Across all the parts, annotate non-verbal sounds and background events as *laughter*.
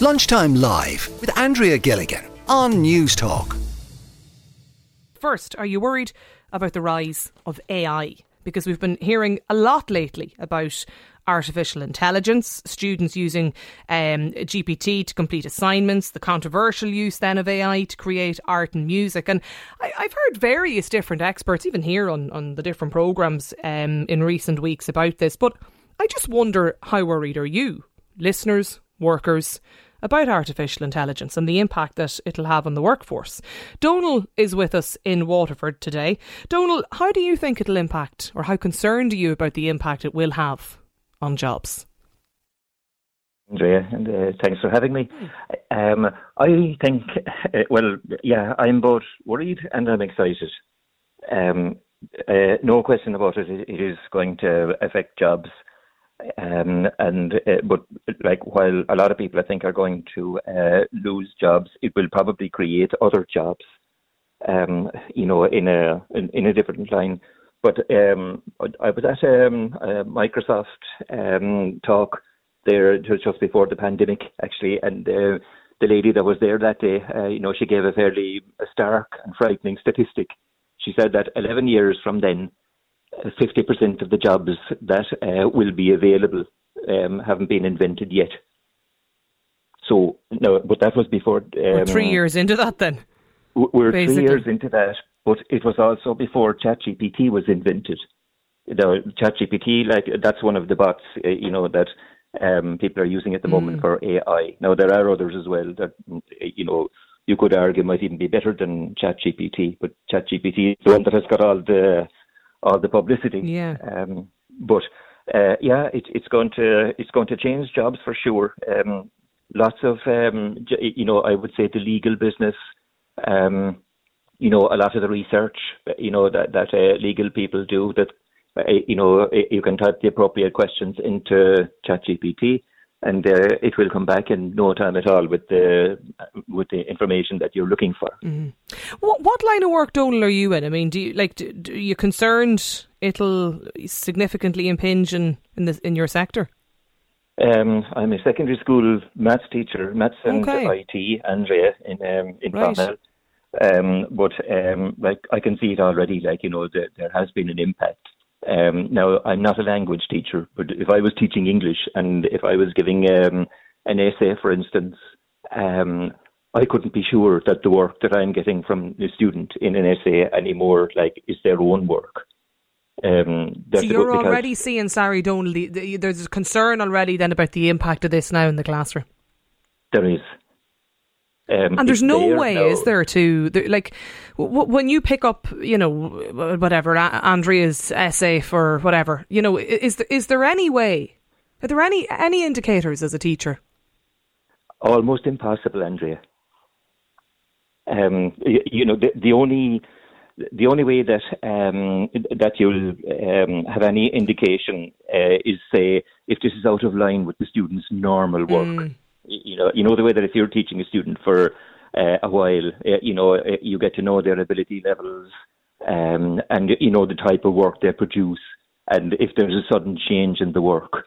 Lunchtime Live with Andrea Gilligan on Newstalk. First, are you worried about the rise of AI? Because we've been hearing a lot lately about artificial intelligence, students using um, GPT to complete assignments, the controversial use then of AI to create art and music. And I, have heard various different experts, even here on, on the different programmes um, in recent weeks about this. But I just wonder how worried are you, listeners, workers? About artificial intelligence and the impact that it'll have on the workforce. Donal is with us in Waterford today. Donal, how do you think it'll impact, or how concerned are you about the impact it will have on jobs. Andrea, and uh, thanks for having me. Um, I think, uh, well, yeah, I'm both worried and I'm excited. Um, uh, no question about it. It is going to affect jobs, um, and uh, but like while a lot of people I think are going to uh, lose jobs, it will probably create other jobs. Um, you know, in a in, in a different line. But um, I was at um, a Microsoft um, talk there just before the pandemic, actually, and uh, the lady that was there that day, uh, you know, she gave a fairly stark and frightening statistic. She said that 11 years from then, 50% of the jobs that uh, will be available um, haven't been invented yet. So no, but that was before. Um, we're three years into that, then. We're Basically. three years into that, but it was also before ChatGPT was invented. Know, ChatGPT, like that's one of the bots, uh, you know, that um, people are using at the moment mm. for AI. Now there are others as well that you know you could argue might even be better than ChatGPT, but ChatGPT is the one that has got all the all the publicity. Yeah. Um, but uh, yeah, it, it's going to it's going to change jobs for sure. Um, lots of um, you know, I would say the legal business. Um, you know, a lot of the research, you know, that, that uh, legal people do that, uh, you know, you can type the appropriate questions into ChatGPT and uh, it will come back in no time at all with the with the information that you're looking for. Mm-hmm. What, what line of work, Donal, are you in? I mean, do you like do, do you concerned it'll significantly impinge in in, this, in your sector? Um, I'm a secondary school maths teacher, maths and okay. IT, Andrea in um, in right. Um, but um, like I can see it already. Like you know, there, there has been an impact. Um, now I'm not a language teacher, but if I was teaching English and if I was giving um, an essay, for instance, um, I couldn't be sure that the work that I'm getting from the student in an essay anymore, like, is their own work. Um, so you're already seeing, sorry, Donal, there's a concern already then about the impact of this now in the classroom. There is. Um, and there's no there, way, no. is there, to like w- when you pick up, you know, whatever Andrea's essay for whatever, you know, is there, is there any way? Are there any any indicators as a teacher? Almost impossible, Andrea. Um, you, you, know, the, the only the only way that um, that you'll um, have any indication uh, is say if this is out of line with the student's normal work. Mm you know, you know the way that if you're teaching a student for uh, a while, uh, you know, uh, you get to know their ability levels, um, and you know the type of work they produce, and if there's a sudden change in the work,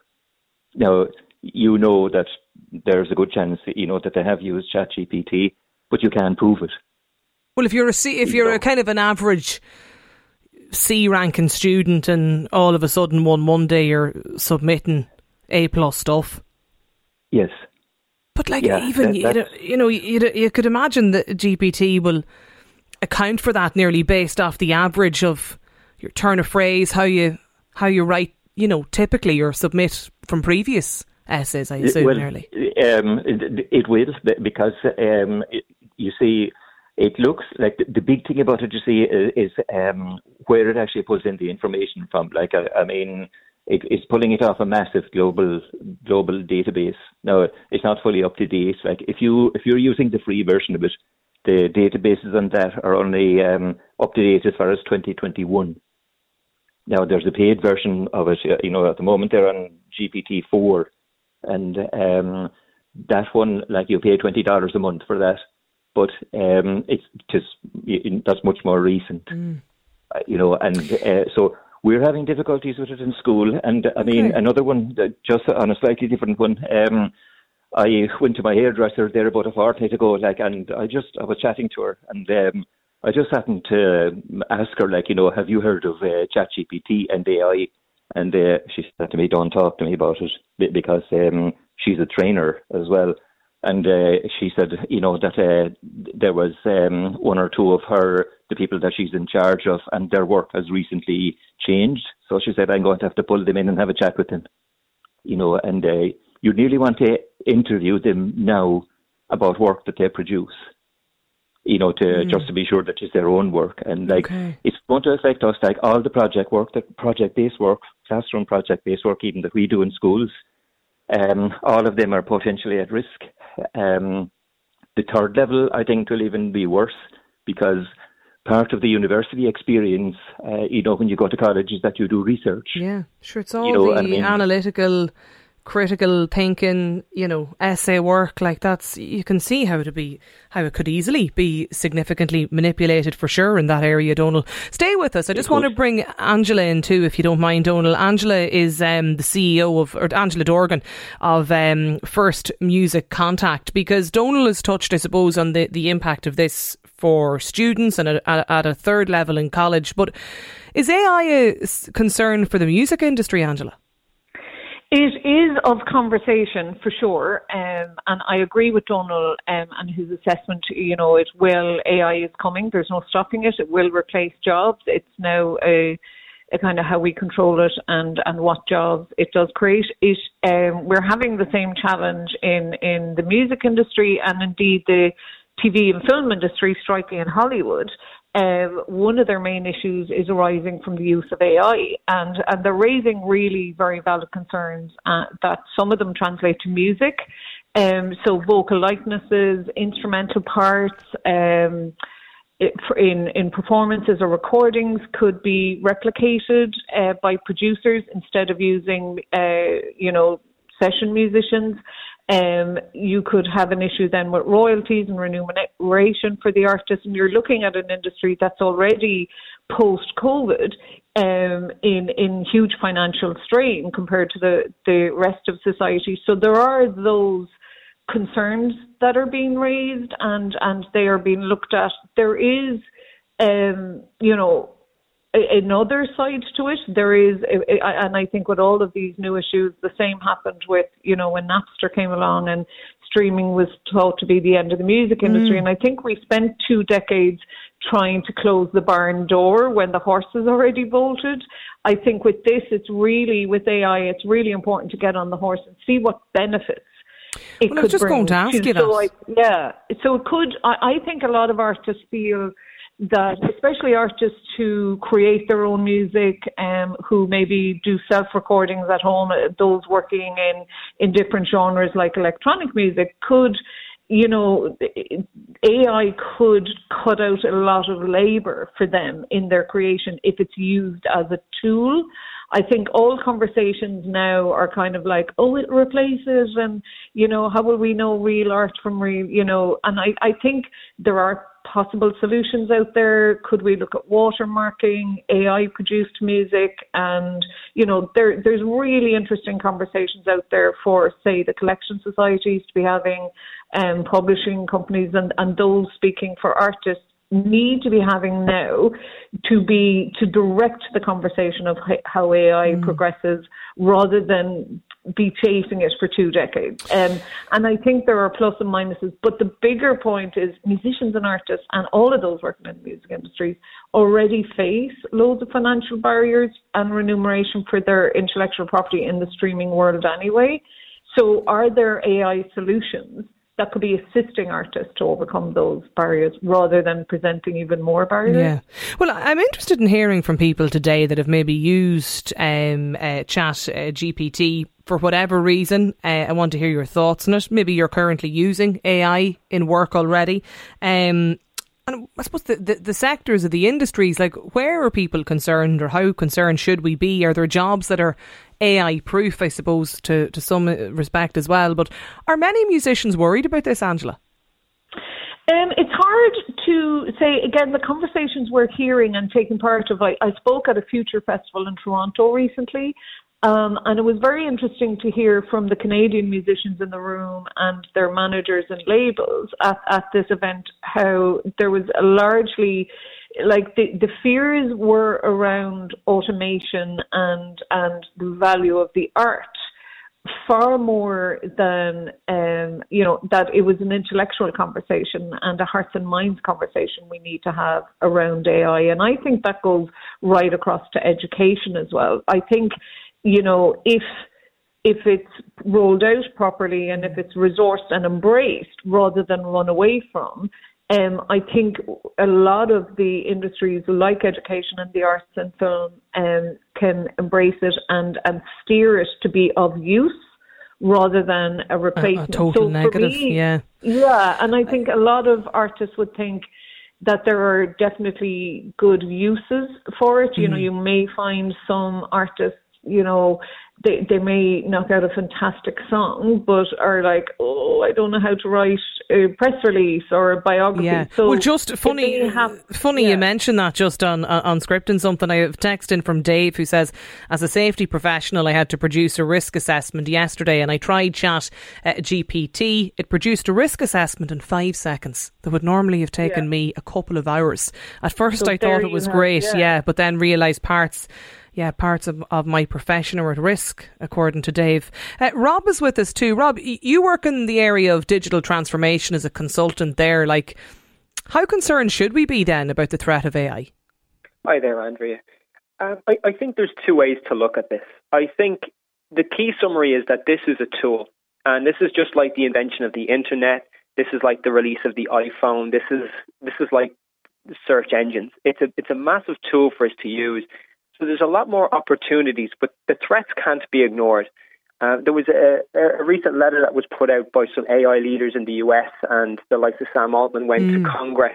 now you know that there's a good chance, you know, that they have used ChatGPT, but you can't prove it. Well, if you're a C, if you're a kind of an average C ranking student, and all of a sudden one Monday you're submitting A plus stuff. Yes. But like yeah, even that, you know you you could imagine that GPT will account for that nearly based off the average of your turn of phrase, how you how you write, you know, typically or submit from previous essays. I assume well, nearly. Um, it, it will because um, it, you see. It looks like the, the, big thing about it, you see, is, is um, where it actually pulls in the information from. Like, I, I mean, it, it's pulling it off a massive global global database. Now it's not fully up to date. Like if you if you're using the free version of it, the databases on that are only um, up to date as far as 2021. Now there's a paid version of it. Uh, you know, at the moment they're on GPT four, and um, that one like you pay twenty dollars a month for that, but um, it's just that's much more recent. Mm. Uh, you know, and uh, so we're having difficulties with it in school. And I mean, okay. another one, just on a slightly different one. Um, I went to my hairdresser there about a fortnight ago, like, and I just I was chatting to her, and um, I just happened to ask her, like, you know, have you heard of uh, ChatGPT and AI? And uh, she said to me, "Don't talk to me about it," because um, she's a trainer as well. And uh, she said, you know, that uh, there was um, one or two of her, the people that she's in charge of, and their work has recently changed. So she said, I'm going to have to pull them in and have a chat with them. You know, and uh, you nearly want to interview them now about work that they produce. You know, to mm. just to be sure that it's their own work, and like okay. it's going to affect us. Like all the project work, the project-based work, classroom project-based work, even that we do in schools, um, all of them are potentially at risk. Um, the third level, I think, will even be worse because part of the university experience, uh, you know, when you go to college, is that you do research. Yeah, sure. It's all you know, the I mean, analytical critical thinking, you know, essay work like that's you can see how to be how it could easily be significantly manipulated for sure in that area, Donal. Stay with us. I just want to bring Angela in too, if you don't mind, Donal. Angela is um, the CEO of or Angela Dorgan of um, First Music Contact because Donal has touched, I suppose, on the, the impact of this for students and at, at a third level in college. But is AI a concern for the music industry, Angela? It is of conversation for sure, um, and I agree with Donald um, and his assessment. You know, it will AI is coming. There's no stopping it. It will replace jobs. It's now a, a kind of how we control it and and what jobs it does create. It um, we're having the same challenge in in the music industry and indeed the TV and film industry, striking in Hollywood um, one of their main issues is arising from the use of AI, and, and they're raising really very valid concerns uh, that some of them translate to music. Um, so vocal likenesses, instrumental parts, um, in in performances or recordings could be replicated uh, by producers instead of using, uh, you know, session musicians. Um, you could have an issue then with royalties and remuneration for the artist, and you're looking at an industry that's already post COVID um, in in huge financial strain compared to the the rest of society. So there are those concerns that are being raised, and and they are being looked at. There is, um, you know, another side to it. There is, and I think with all of these new issues, the same happened with, you know, when Napster came along and streaming was thought to be the end of the music industry. Mm. And I think we spent two decades trying to close the barn door when the horse is already bolted. I think with this, it's really, with AI, it's really important to get on the horse and see what benefits it well, could I was just bring. going to ask you so that. I, yeah. So it could, I, I think a lot of artists feel that especially artists who create their own music, um, who maybe do self recordings at home, those working in, in different genres like electronic music could, you know, AI could cut out a lot of labor for them in their creation if it's used as a tool. I think all conversations now are kind of like, oh, it replaces, and you know, how will we know real art from real, you know? And I, I think there are possible solutions out there? Could we look at watermarking, AI produced music? And, you know, there, there's really interesting conversations out there for, say, the collection societies to be having, um, publishing companies and, and those speaking for artists need to be having now to be to direct the conversation of how AI mm. progresses rather than be chasing it for two decades. Um, and I think there are plus and minuses, but the bigger point is musicians and artists and all of those working in the music industries already face loads of financial barriers and remuneration for their intellectual property in the streaming world anyway. So are there AI solutions that could be assisting artists to overcome those barriers rather than presenting even more barriers. Yeah. Well, I'm interested in hearing from people today that have maybe used um, uh, Chat uh, GPT for whatever reason. Uh, I want to hear your thoughts on it. Maybe you're currently using AI in work already. Um, and I suppose the, the, the, sectors of the industries, like where are people concerned or how concerned should we be? Are there jobs that are AI proof, I suppose, to, to some respect as well? But are many musicians worried about this, Angela? Um, it's hard to say. Again, the conversations we're hearing and taking part of, I, I spoke at a future festival in Toronto recently, Um, and it was very interesting to hear from the Canadian musicians in the room and their managers and labels at, at this event how there was a largely like the, the fears were around automation and and the value of the art far more than um, you know that it was an intellectual conversation and a hearts and minds conversation we need to have around AI, and I think that goes right across to education as well. I think you know if if it's rolled out properly and if it's resourced and embraced rather than run away from, um, I think a lot of the industries like education and the arts and film um, can embrace it and, and steer it to be of use rather than a replacement. A, a total so negative, me, yeah. Yeah, and I think a lot of artists would think that there are definitely good uses for it. Mm. You know, mm. you may find some artists you know, they they may knock out a fantastic song, but are like, oh, I don't know how to write a press release or a biography. Yeah. So well, just funny, have, funny yeah. you mentioned that just on on scripting something. I have text in from Dave who says, as a safety professional, I had to produce a risk assessment yesterday, and I tried Chat uh, GPT. It produced a risk assessment in five seconds that would normally have taken yeah. me a couple of hours. At first, so I thought it was great, yeah. yeah, but then realised parts yeah, parts of, of my profession are at risk, according to Dave. Uh, Rob is with us too. Rob, you work in the area of digital transformation as a consultant there. Like, how concerned should we be then about the threat of AI? Hi there, Andrea. Um, I, I think there's two ways to look at this. I think the key summary is that this is a tool, and this is just like the invention of the internet. This is like the release of the iPhone. This is this is like search engines. It's a it's a massive tool for us to use so there's a lot more opportunities, but the threats can't be ignored. Uh, there was a, a, recent letter that was put out by some AI leaders in the US, and the likes of Sam Altman went mm. to Congress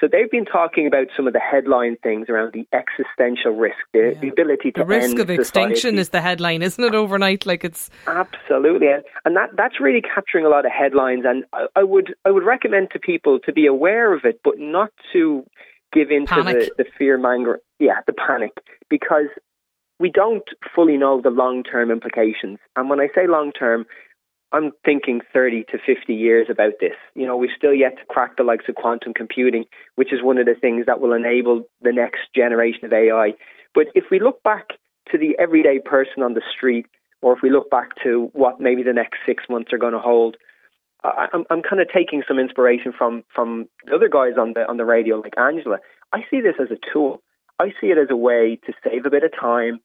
so they've been talking about some of the headline things around the existential risk, the, yeah. the ability to the risk of extinction society. is the headline, isn't it? Overnight, like it's absolutely, and, and that that's really capturing a lot of headlines. And I, I, would I would recommend to people to be aware of it, but not to give into the, the fear monger, yeah, the panic, because we don't fully know the long term implications. And when I say long term, I'm thinking 30 to 50 years about this. You know, we've still yet to crack the likes of quantum computing, which is one of the things that will enable the next generation of AI. But if we look back to the everyday person on the street, or if we look back to what maybe the next six months are going to hold, I'm, I'm kind of taking some inspiration from from the other guys on the on the radio, like Angela. I see this as a tool. I see it as a way to save a bit of time,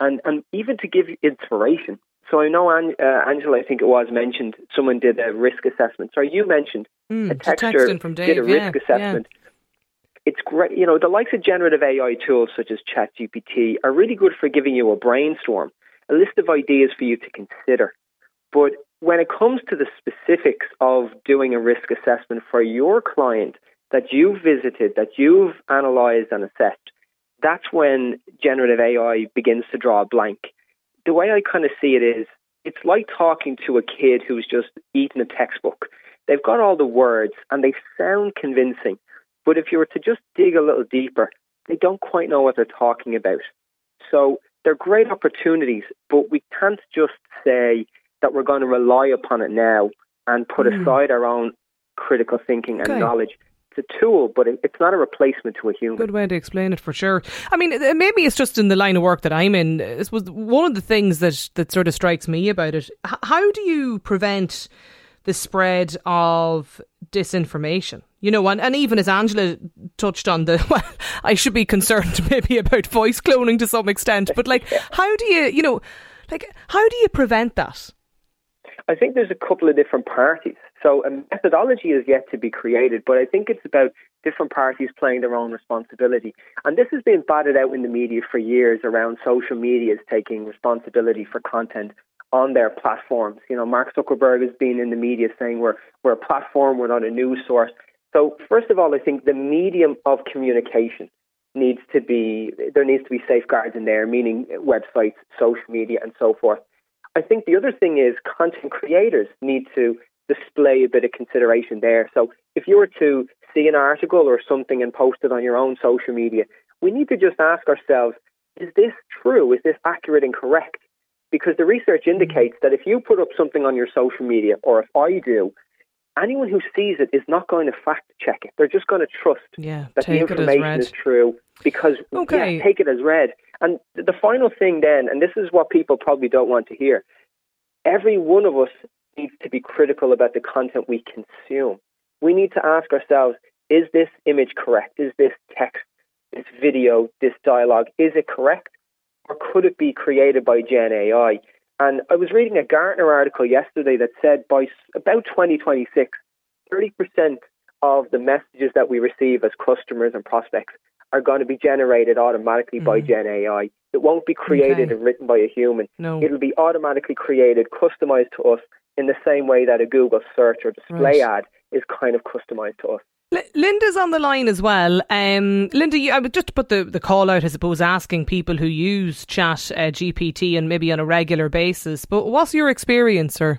and and even to give inspiration. So I know, uh, Angela, I think it was mentioned, someone did a risk assessment. Sorry, you mentioned mm, a texter from Dave, did a risk yeah, assessment. Yeah. It's great. You know, the likes of generative AI tools such as ChatGPT are really good for giving you a brainstorm, a list of ideas for you to consider. But when it comes to the specifics of doing a risk assessment for your client that you've visited, that you've analysed and assessed, that's when generative AI begins to draw a blank the way I kind of see it is it's like talking to a kid who's just eaten a textbook. They've got all the words and they sound convincing, but if you were to just dig a little deeper, they don't quite know what they're talking about. So they're great opportunities, but we can't just say that we're going to rely upon it now and put mm. aside our own critical thinking and knowledge it's a tool, but it's not a replacement to a human. Good way to explain it for sure. I mean, maybe it's just in the line of work that I'm in. This was one of the things that that sort of strikes me about it. How do you prevent the spread of disinformation? You know, and, and even as Angela touched on the, *laughs* well, I should be concerned *laughs* maybe about voice cloning to some extent, but like, *laughs* how do you, you know, like, how do you prevent that? I think there's a couple of different parties. So a methodology is yet to be created, but I think it's about different parties playing their own responsibility. And this has been batted out in the media for years around social medias taking responsibility for content on their platforms. You know, Mark Zuckerberg has been in the media saying we're we're a platform, we're not a news source. So first of all, I think the medium of communication needs to be there needs to be safeguards in there, meaning websites, social media, and so forth. I think the other thing is content creators need to display a bit of consideration there. So if you were to see an article or something and post it on your own social media, we need to just ask ourselves, is this true? Is this accurate and correct? because the research indicates that if you put up something on your social media, or if I do, anyone who sees it is not going to fact check it. They're just going to trust yeah, that the information is true because okay. yeah, take it as read. And the final thing then, and this is what people probably don't want to hear, every one of us needs to be critical about the content we consume. We need to ask ourselves, is this image correct? Is this text, this video, this dialogue, is it correct? Or could it be created by Gen AI? And I was reading a Gartner article yesterday that said by about 2026, 30% of the messages that we receive as customers and prospects are going to be generated automatically mm. by Gen AI. It won't be created okay. and written by a human. No. It'll be automatically created, customized to us in the same way that a Google search or display right. ad is kind of customized to us. Linda's on the line as well. Um, Linda, I would just put the, the call out, I suppose, asking people who use Chat uh, GPT and maybe on a regular basis. But what's your experience, sir?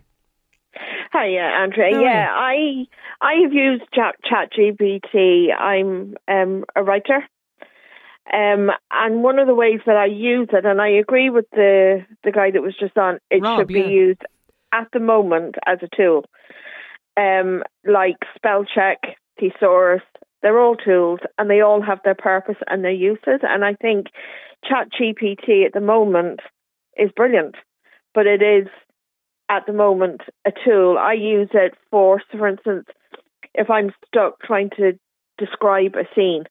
Hi, yeah, Andrea. yeah, I I have used Chat, Chat GPT. I'm um, a writer, um, and one of the ways that I use it, and I agree with the the guy that was just on, it Rob, should be yeah. used at the moment as a tool, um, like spell check, thesaurus. They're all tools, and they all have their purpose and their uses. And I think Chat GPT at the moment is brilliant, but it is at the moment a tool. I use it for, for instance, if I'm stuck trying to describe a scene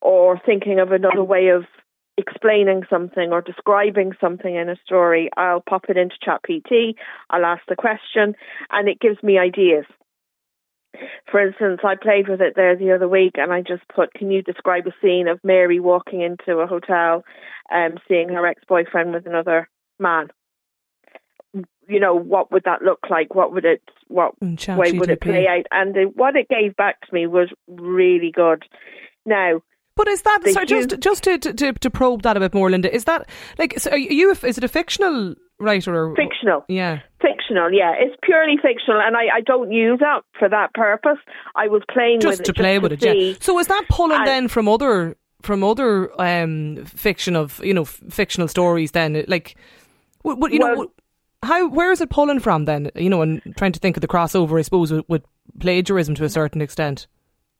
or thinking of another way of explaining something or describing something in a story, I'll pop it into ChatGPT, I'll ask the question, and it gives me ideas. For instance, I played with it there the other week and I just put, Can you describe a scene of Mary walking into a hotel and um, seeing her ex boyfriend with another man? you know, what would that look like? What would it, what way would it play out? And the, what it gave back to me was really good. Now, but is that sorry, just just to, to to probe that a bit more, Linda? Is that like so are you? Is it a fictional writer or fictional? Yeah, fictional. Yeah, it's purely fictional, and I, I don't use that for that purpose. I was playing just with to it, play just with to it. Yeah. So is that pulling And- then from other from other um, fiction of you know f- fictional stories? Then like, what, what you know. What- how where is it pulling from then? You know, and trying to think of the crossover, I suppose, with, with plagiarism to a certain extent.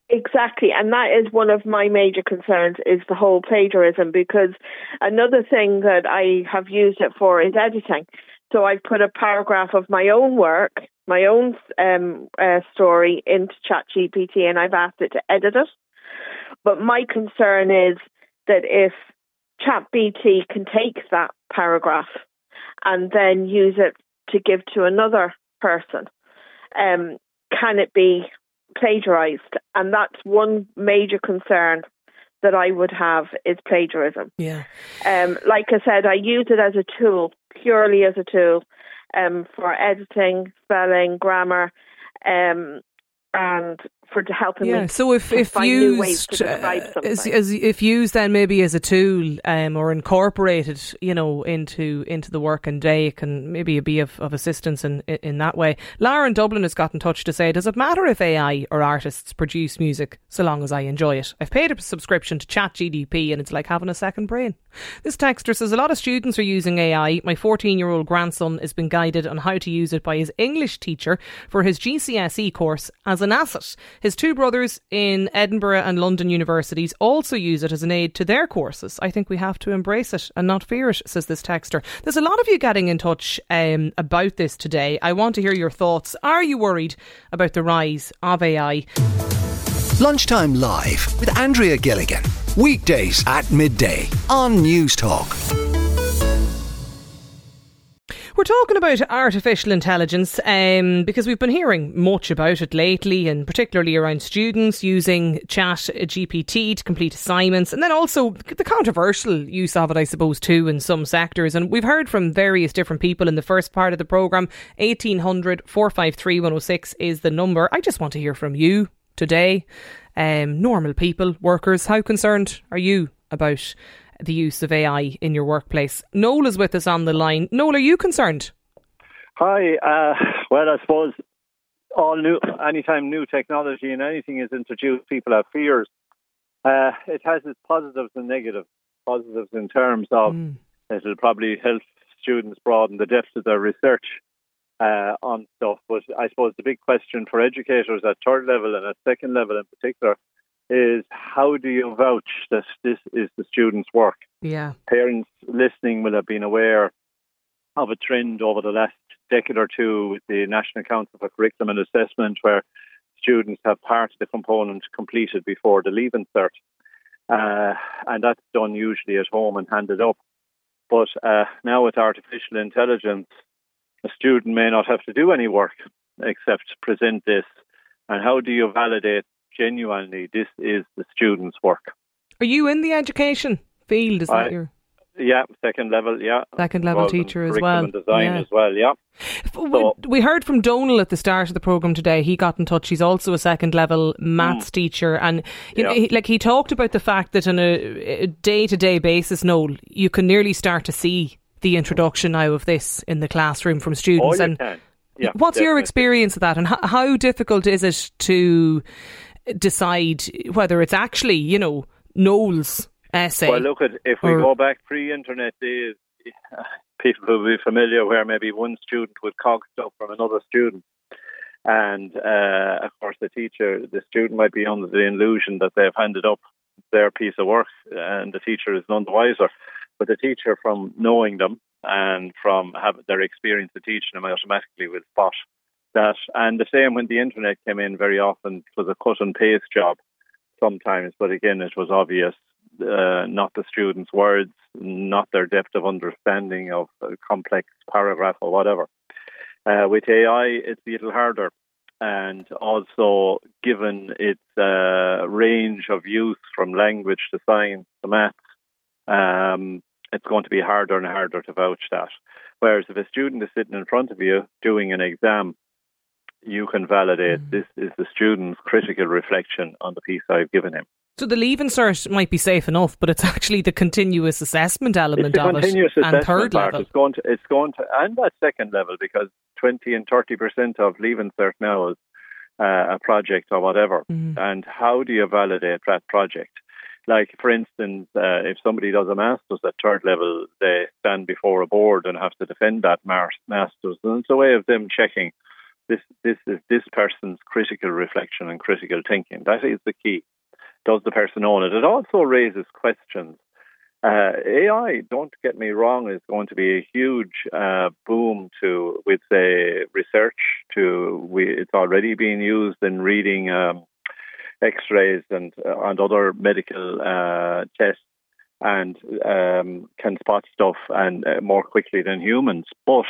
Exactly, and that is one of my major concerns is the whole plagiarism because another thing that I have used it for is editing. So I've put a paragraph of my own work, my own um, uh, story into ChatGPT, and I've asked it to edit it. But my concern is that if ChatGPT can take that paragraph and then use it to give to another person, um, can it be plagiarized? And that's one major concern that I would have is plagiarism. Yeah. Um, like I said, I use it as a tool, purely as a tool, um, for editing, spelling, grammar, um, and for helping Yeah. me. So if to if used uh, as, as if used then maybe as a tool um, or incorporated, you know, into into the working day, it can maybe be of, of assistance in in that way. Lara in Dublin has got in touch to say, does it matter if AI or artists produce music so long as I enjoy it? I've paid a subscription to ChatGPT and it's like having a second brain. This texter says a lot of students are using AI. My 14 year old grandson has been guided on how to use it by his English teacher for his GCSE course as an asset. His two brothers in Edinburgh and London universities also use it as an aid to their courses. I think we have to embrace it and not fear it, says this texter. There's a lot of you getting in touch um, about this today. I want to hear your thoughts. Are you worried about the rise of AI? Lunchtime Live with Andrea Gilligan. Weekdays at midday on Newstalk. We're talking about artificial intelligence um, because we've been hearing much about it lately, and particularly around students using Chat GPT to complete assignments, and then also the controversial use of it, I suppose, too, in some sectors. And we've heard from various different people in the first part of the programme. 1800 453 106 is the number. I just want to hear from you today. Um, normal people, workers, how concerned are you about the use of AI in your workplace? Noel is with us on the line. Noel, are you concerned? Hi. Uh, well, I suppose all new, anytime new technology and anything is introduced, people have fears. Uh, it has its positives and negatives. Positives in terms of Mm. it'll probably help students broaden the depth of their research uh, on stuff. But I suppose the big question for educators at third level and at second level in particular is how do you vouch that this is the student's work? Yeah. Parents listening will have been aware of a trend over the last decade or two with the National Council for Curriculum and Assessment where students have part of the component completed before the leaving cert. Uh, and that's done usually at home and handed up. But uh, now with artificial intelligence, a student may not have to do any work except present this. And how do you validate genuinely this is the student's work? Are you in the education field? Is that your? Yeah, second level, yeah. Second level teacher as well. design yeah. as well, yeah. So, we heard from Donal at the start of the programme today. He got in touch. He's also a second level maths mm. teacher. And, you yeah. know, he, like he talked about the fact that on a day to day basis, Noel, you can nearly start to see the introduction now of this in the classroom from students. Oh, and can. Yeah, what's definitely. your experience of that? And how, how difficult is it to decide whether it's actually, you know, Noel's essay. Well, look at if we go back pre-internet days, *laughs* people will be familiar where maybe one student would cog stuff from another student, and uh, of course the teacher, the student might be under the illusion that they've handed up their piece of work, and the teacher is none the wiser. But the teacher, from knowing them and from having their experience of teaching them, automatically will spot that. And the same when the internet came in, very often it was a cut and paste job sometimes, but again, it was obvious uh, not the students' words, not their depth of understanding of a complex paragraph or whatever. Uh, with AI, it's a little harder. And also, given its uh, range of use from language to science to maths, um, it's going to be harder and harder to vouch that. Whereas if a student is sitting in front of you doing an exam, you can validate mm. this is the student's critical reflection on the piece I've given him. So the leaving cert might be safe enough, but it's *laughs* actually the continuous assessment element of it and third part. level. It's going to it's going to and that second level because twenty and thirty percent of leaving cert now is uh, a project or whatever. Mm. And how do you validate that project? Like for instance, uh, if somebody does a masters at third level, they stand before a board and have to defend that masters, and it's a way of them checking this this is this person's critical reflection and critical thinking. That is the key does the person own it? It also raises questions. Uh, AI, don't get me wrong, is going to be a huge uh, boom to with say research. To we, it's already being used in reading um, X-rays and uh, and other medical uh, tests, and um, can spot stuff and uh, more quickly than humans. But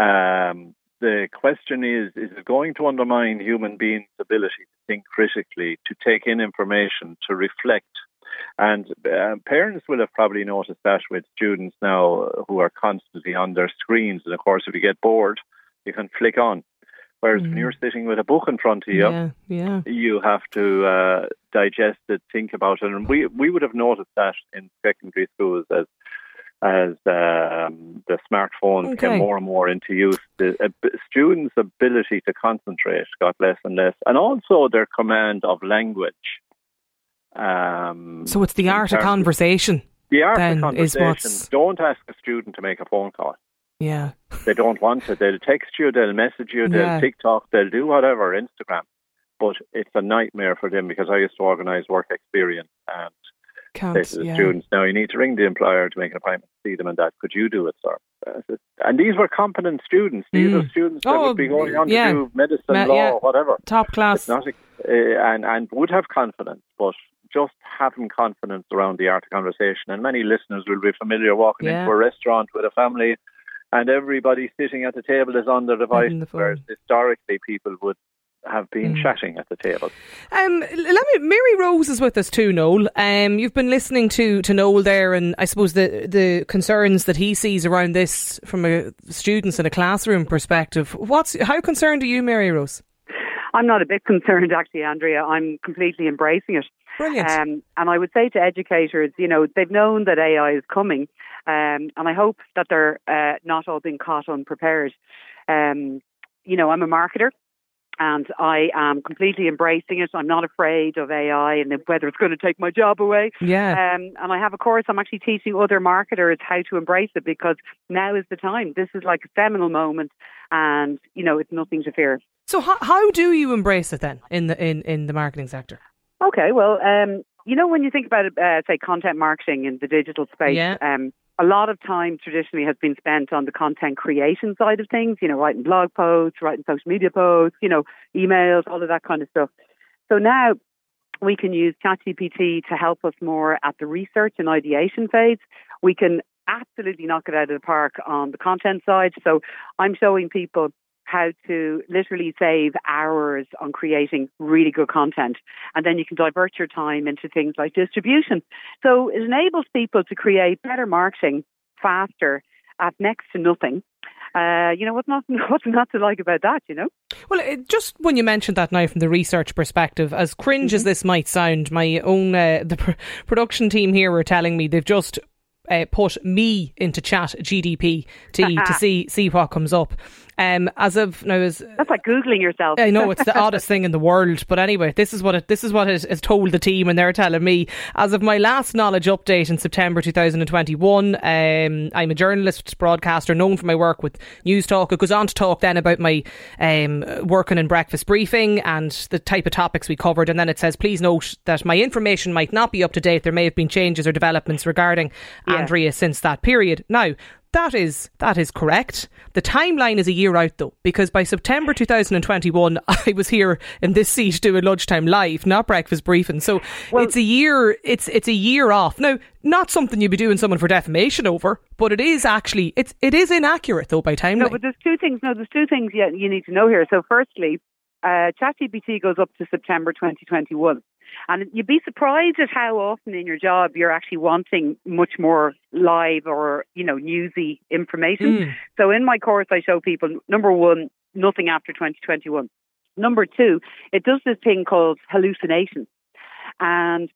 um, the question is is it going to undermine human beings' ability to think critically, to take in information, to reflect? And uh, parents will have probably noticed that with students now who are constantly on their screens. And of course, if you get bored, you can flick on. Whereas mm. when you're sitting with a book in front of you, yeah, yeah. you have to uh, digest it, think about it. And we, we would have noticed that in secondary schools as as um, the smartphones okay. came more and more into use, the uh, students' ability to concentrate got less and less, and also their command of language. Um, so it's the art of conversation. The art of conversation. Don't ask a student to make a phone call. Yeah. They don't want it. They'll text you, they'll message you, they'll yeah. TikTok, they'll do whatever, Instagram. But it's a nightmare for them because I used to organise work experience and Say to the yeah. students, now you need to ring the employer to make an appointment to see them and that. Could you do it, sir? And these were competent students. These mm. are students that oh, would be going on yeah. to do medicine, Ma- law, yeah. whatever. Top class. Not a, uh, and, and would have confidence, but just having confidence around the art of conversation. And many listeners will be familiar walking into a restaurant with a family and everybody sitting at the table is on their device, the whereas historically people would have been mm. chatting at the table. Um, let me. Mary Rose is with us too, Noel. Um, you've been listening to to Noel there, and I suppose the the concerns that he sees around this from a students in a classroom perspective. What's how concerned are you, Mary Rose? I'm not a bit *laughs* concerned, actually, Andrea. I'm completely embracing it. Brilliant. Um, and I would say to educators, you know, they've known that AI is coming, um, and I hope that they're uh, not all being caught unprepared. Um, you know, I'm a marketer. And I am completely embracing it. I'm not afraid of AI and whether it's going to take my job away. Yeah. Um, and I have a course. I'm actually teaching other marketers how to embrace it because now is the time. This is like a seminal moment, and you know it's nothing to fear. So how how do you embrace it then in the in in the marketing sector? Okay, well, um, you know when you think about uh, say content marketing in the digital space, yeah. um, a lot of time traditionally has been spent on the content creation side of things, you know, writing blog posts, writing social media posts, you know, emails, all of that kind of stuff. So now we can use ChatGPT to help us more at the research and ideation phase. We can absolutely knock it out of the park on the content side. So I'm showing people how to literally save hours on creating really good content. And then you can divert your time into things like distribution. So it enables people to create better marketing faster at next to nothing. Uh, you know what's not *laughs* what's not to like about that, you know. Well, it, just when you mentioned that now from the research perspective, as cringe mm-hmm. as this might sound, my own uh, the pr- production team here were telling me they've just uh, put me into chat GPT to, to *laughs* see see what comes up. Um, as of now, as that's like googling yourself. I know it's the *laughs* oddest thing in the world, but anyway, this is what it this is what it has told the team, and they're telling me. As of my last knowledge update in September 2021, um, I'm a journalist, broadcaster, known for my work with Newstalk. It goes on to talk then about my um, working in breakfast briefing and the type of topics we covered, and then it says, please note that my information might not be up to date. There may have been changes or developments regarding yeah. Andrea since that period. Now, that is that is correct. The timeline is a year out though, because by September 2021, *laughs* I was here in this seat doing lunchtime live, not breakfast briefing. So well, it's a year. It's it's a year off now. Not something you'd be doing someone for defamation over, but it is actually it's it is inaccurate though by timeline. No, but there's two things. No, there's two things you, you need to know here. So firstly, uh, ChatGPT goes up to September 2021. And you'd be surprised at how often in your job you're actually wanting much more live or, you know, newsy information. Mm. So in my course, I show people number one, nothing after 2021. Number two, it does this thing called hallucination. And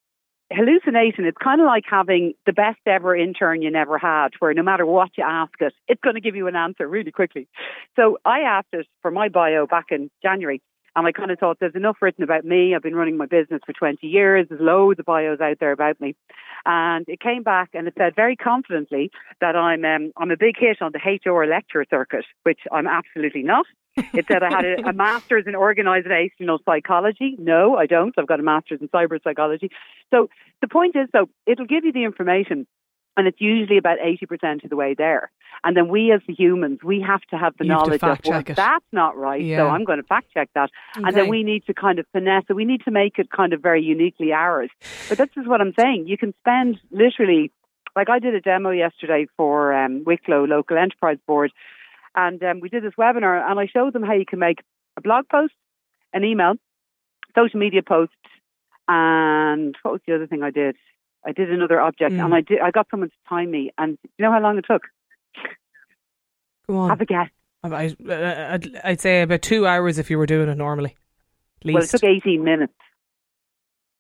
hallucination, it's kind of like having the best ever intern you never had, where no matter what you ask it, it's going to give you an answer really quickly. So I asked it for my bio back in January. And I kind of thought there's enough written about me. I've been running my business for 20 years. There's loads of bios out there about me. And it came back and it said very confidently that I'm um, I'm a big hit on the HR lecture circuit, which I'm absolutely not. It said I had a, a master's in organizational psychology. No, I don't. I've got a master's in cyber psychology. So the point is, though, it'll give you the information and it's usually about 80% of the way there. And then we as the humans, we have to have the you knowledge of, well, that's not right, yeah. so I'm going to fact check that. Okay. And then we need to kind of finesse it. We need to make it kind of very uniquely ours. But this is what I'm saying. You can spend literally, like I did a demo yesterday for um, Wicklow Local Enterprise Board, and um, we did this webinar, and I showed them how you can make a blog post, an email, social media post, and what was the other thing I did? I did another object, mm. and I did. I got someone to time me, and you know how long it took? Go on. Have a guess. I, I'd, I'd say about two hours if you were doing it normally. Well, it took eighteen minutes.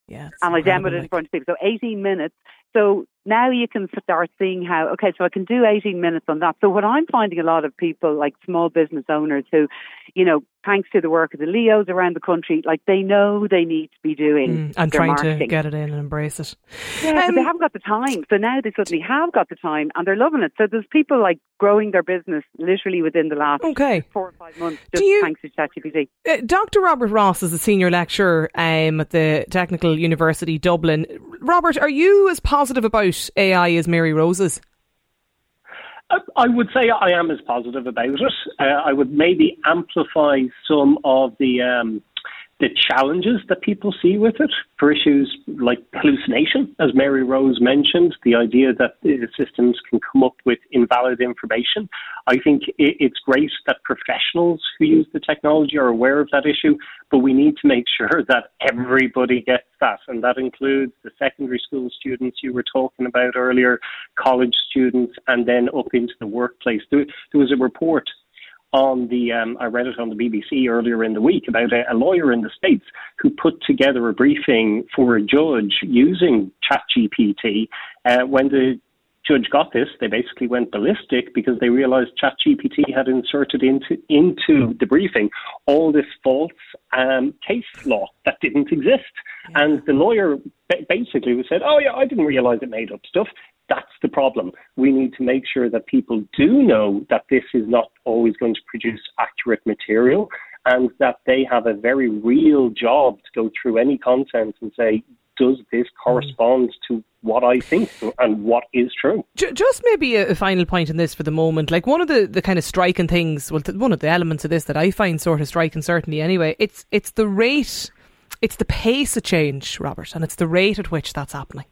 Yeah, and I demoed it in front of people. So eighteen minutes. So now you can start seeing how, okay, so I can do 18 minutes on that. So what I'm finding a lot of people, like small business owners who, you know, thanks to the work of the Leos around the country, like they know they need to be doing mm, and trying marketing. to get it in and embrace it. Yeah, um, they haven't got the time. So now they suddenly have got the time and they're loving it. So there's people like growing their business literally within the last okay. four or five months just you, thanks to ChatGPT. Uh, Dr. Robert Ross is a senior lecturer um, at the Technical University Dublin. Robert, are you as positive about AI as Mary Rose's? I would say I am as positive about it. Uh, I would maybe amplify some of the um, the challenges that people see with it for issues like hallucination, as Mary Rose mentioned, the idea that the systems can come up with invalid information. I think it's great that professionals who use the technology are aware of that issue, but we need to make sure that everybody gets that, and that includes the secondary school students you were talking about earlier, college students, and then up into the workplace. There, was a report on the, um, I read it on the BBC earlier in the week about a, a, lawyer in the States who put together a briefing for a judge using ChatGPT uh, when the Judge got this, they basically went ballistic because they realized ChatGPT had inserted into into the briefing all this false um, case law that didn't exist. Yeah. And the lawyer basically said, "Oh yeah, I didn't realize it made up stuff." That's the problem. We need to make sure that people do know that this is not always going to produce accurate material and that they have a very real job to go through any content and say, does this mm. correspond to what I think and what is true? Just maybe a final point in this for the moment. Like one of the, the kind of striking things, well, one of the elements of this that I find sort of striking, certainly anyway, it's it's the rate, it's the pace of change, Robert, and it's the rate at which that's happening.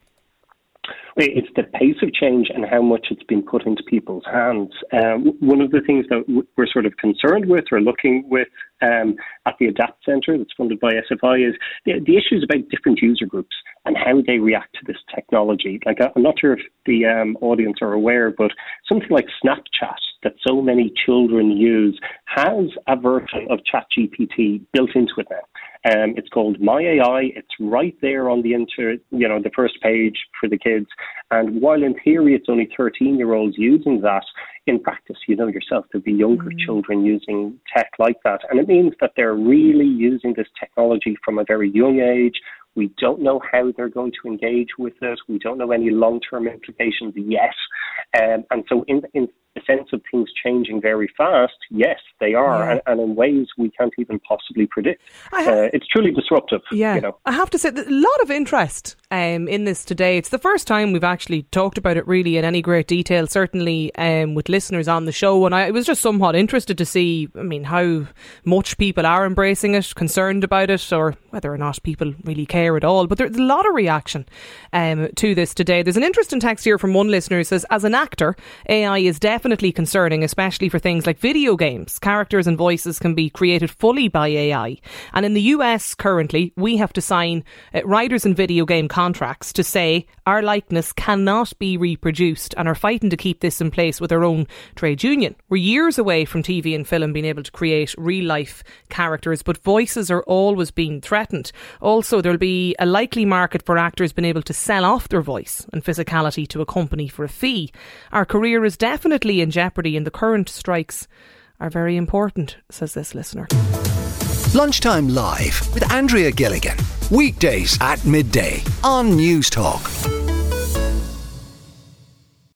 It's the pace of change and how much it's been put into people's hands. Um, one of the things that we're sort of concerned with or looking with um, at the Adapt Centre that's funded by SFI is the, the, issues about different user groups and how they react to this technology. Like, I'm not sure if the um, audience are aware, but something like Snapchat that so many children use has a version of ChatGPT built into it now. Um, it's called My AI. It's right there on the inter, you know, the first page for the kids. And while in theory it's only 13 year olds using that, in practice, you know yourself, there'll be younger mm. children using tech like that. And it means that they're really using this technology from a very young age. We don't know how they're going to engage with it. We don't know any long term implications yet. Um, and so, in, in the sense of things changing very fast, yes, they are, yeah. and, and, in ways we can't even possibly predict. uh, it's truly disruptive. Yeah, you know. I have to say, a lot of interest um, in this today. It's the first time we've actually talked about it really in any great detail, certainly um, with listeners on the show. And I was just somewhat interested to see, I mean, how much people are embracing it, concerned about it, or whether or not people really care at all. But there's a lot of reaction um, to this today. There's an interesting text here from one listener who says, as an actor, AI is definitely definitely concerning, especially for things like video games. Characters and voices can be created fully by AI. And in the US currently, we have to sign uh, writers and video game contracts to say our likeness cannot be reproduced and are fighting to keep this in place with our own trade union. We're years away from TV and film being able to create real life characters, but voices are always being threatened. Also, there'll be a likely market for actors being able to sell off their voice and physicality to a company for a fee. Our career is definitely in jeopardy, and the current strikes are very important, says this listener. Lunchtime Live with Andrea Gilligan. Weekdays at midday on Newstalk.